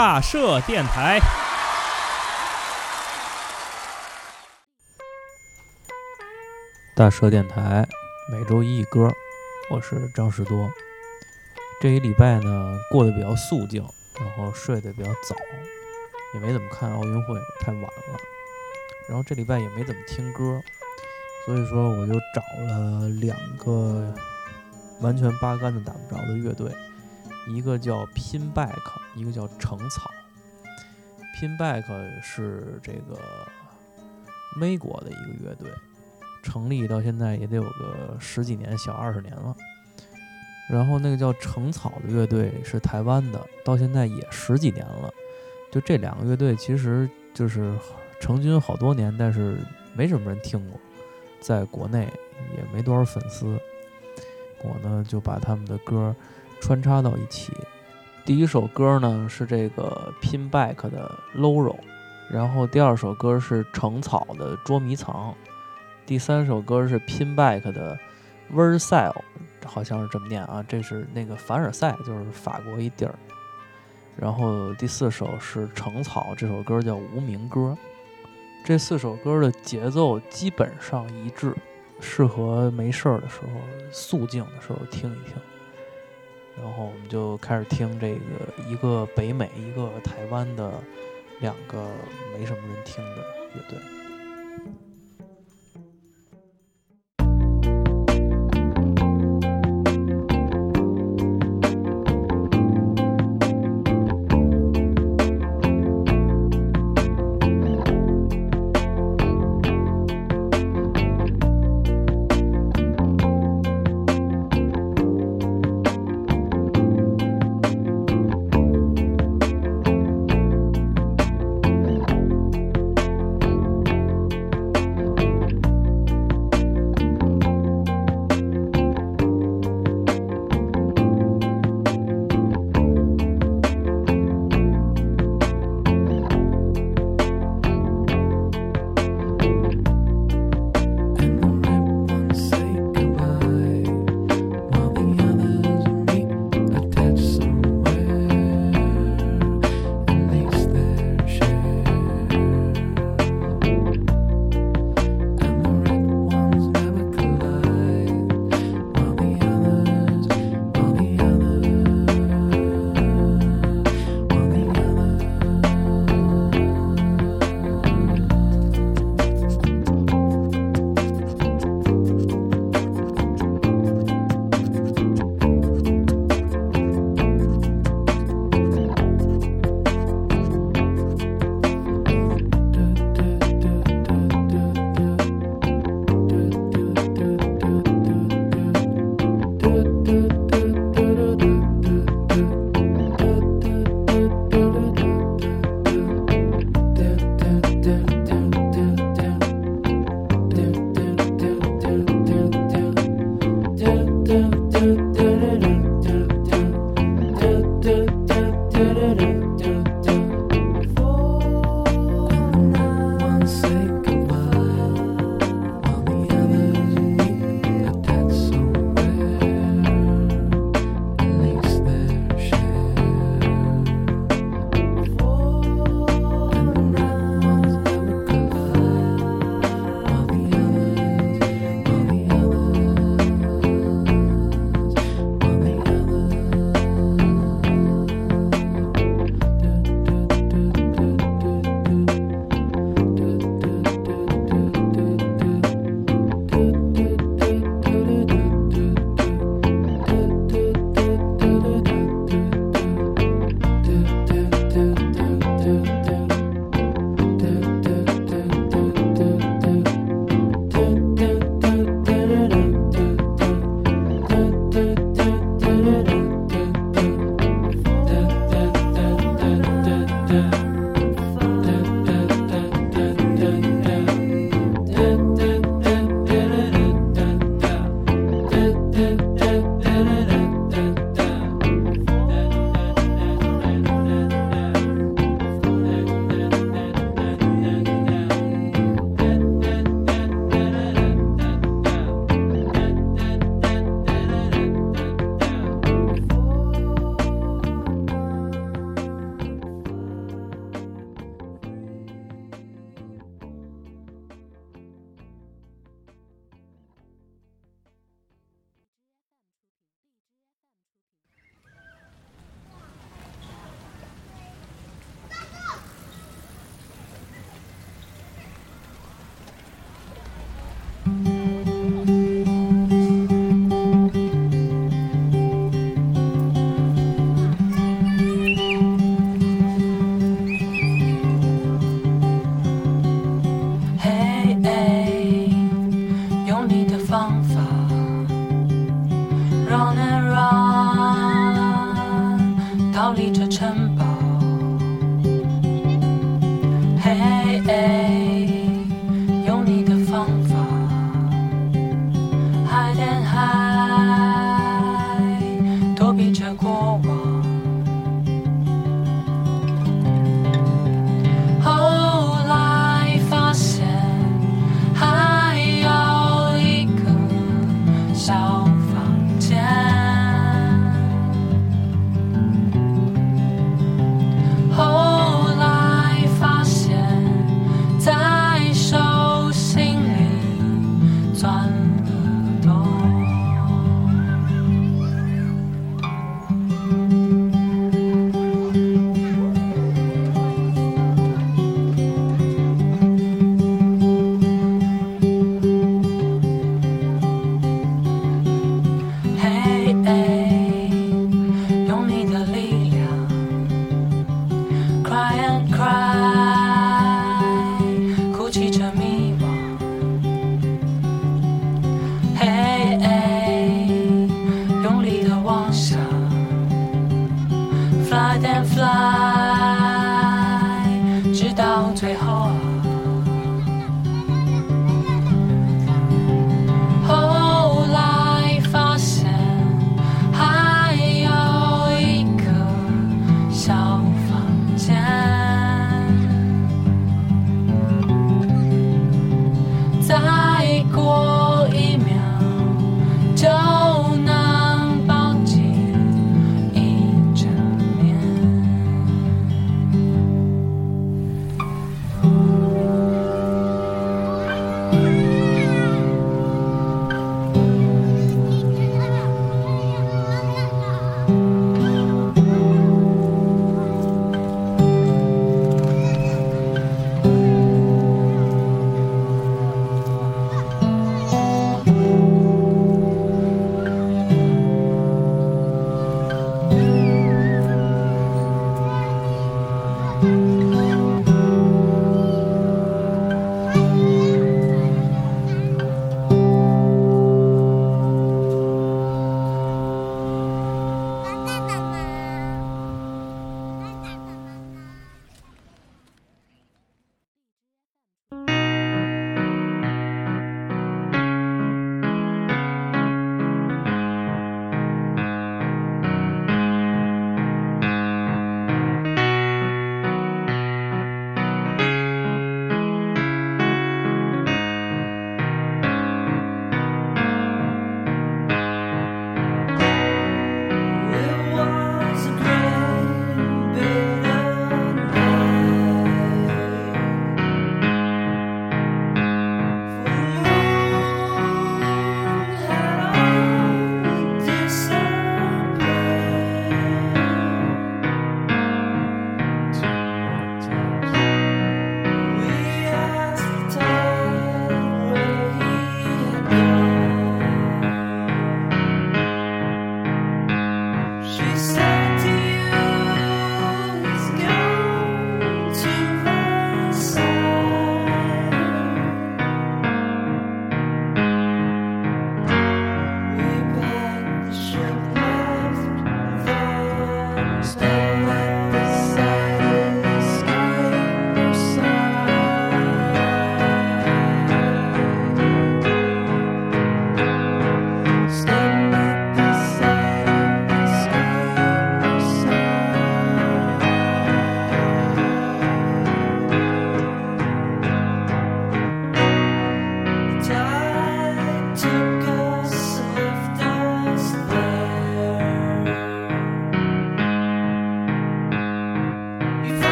大社电台。大社电台每周一歌，我是张士多。这一礼拜呢过得比较肃静，然后睡得比较早，也没怎么看奥运会，太晚了。然后这礼拜也没怎么听歌，所以说我就找了两个完全八竿子打不着的乐队，一个叫 Pinback，一个叫橙草。Pinback 是这个美国的一个乐队。成立到现在也得有个十几年，小二十年了。然后那个叫橙草的乐队是台湾的，到现在也十几年了。就这两个乐队其实就是成军好多年，但是没什么人听过，在国内也没多少粉丝。我呢就把他们的歌穿插到一起。第一首歌呢是这个 Pinback 的 Loro，然后第二首歌是橙草的捉迷藏。第三首歌是 Pinback 的 Versailles，好像是这么念啊，这是那个凡尔赛，就是法国一地儿。然后第四首是橙草，这首歌叫无名歌。这四首歌的节奏基本上一致，适合没事儿的时候、肃静的时候听一听。然后我们就开始听这个一个北美、一个台湾的两个没什么人听的乐队。can hide.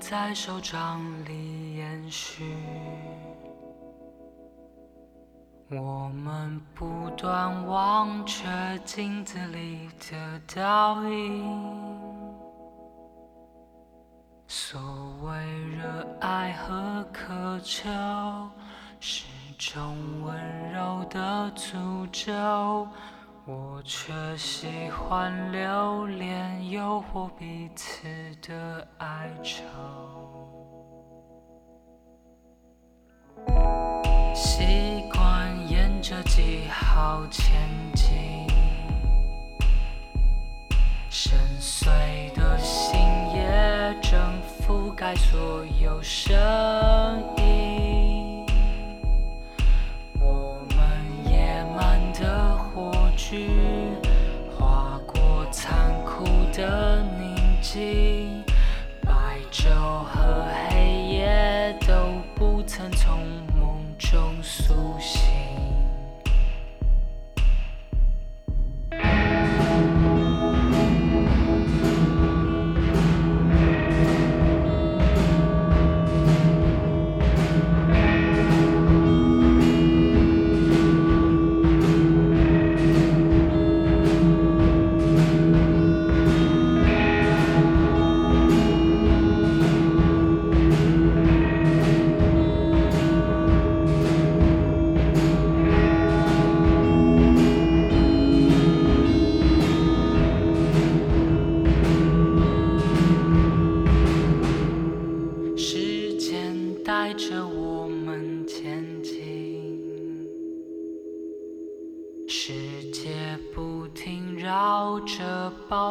在手掌里延续。我们不断望着镜子里的倒影，所谓热爱和渴求，是种温柔的诅咒。我却喜欢留恋诱惑彼此的哀愁，习惯沿着记号前进，深邃的心也正覆盖所有声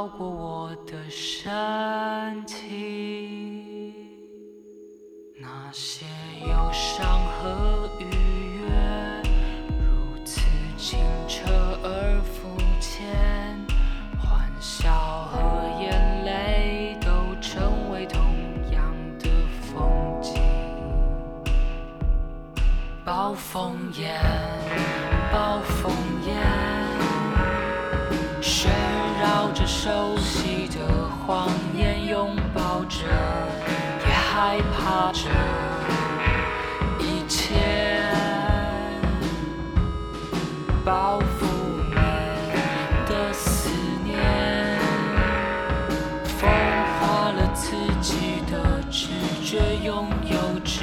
着包裹我的身体，那些忧伤和愉悦，如此清澈而肤浅，欢笑和眼泪都成为同样的风景。暴风眼，拥有只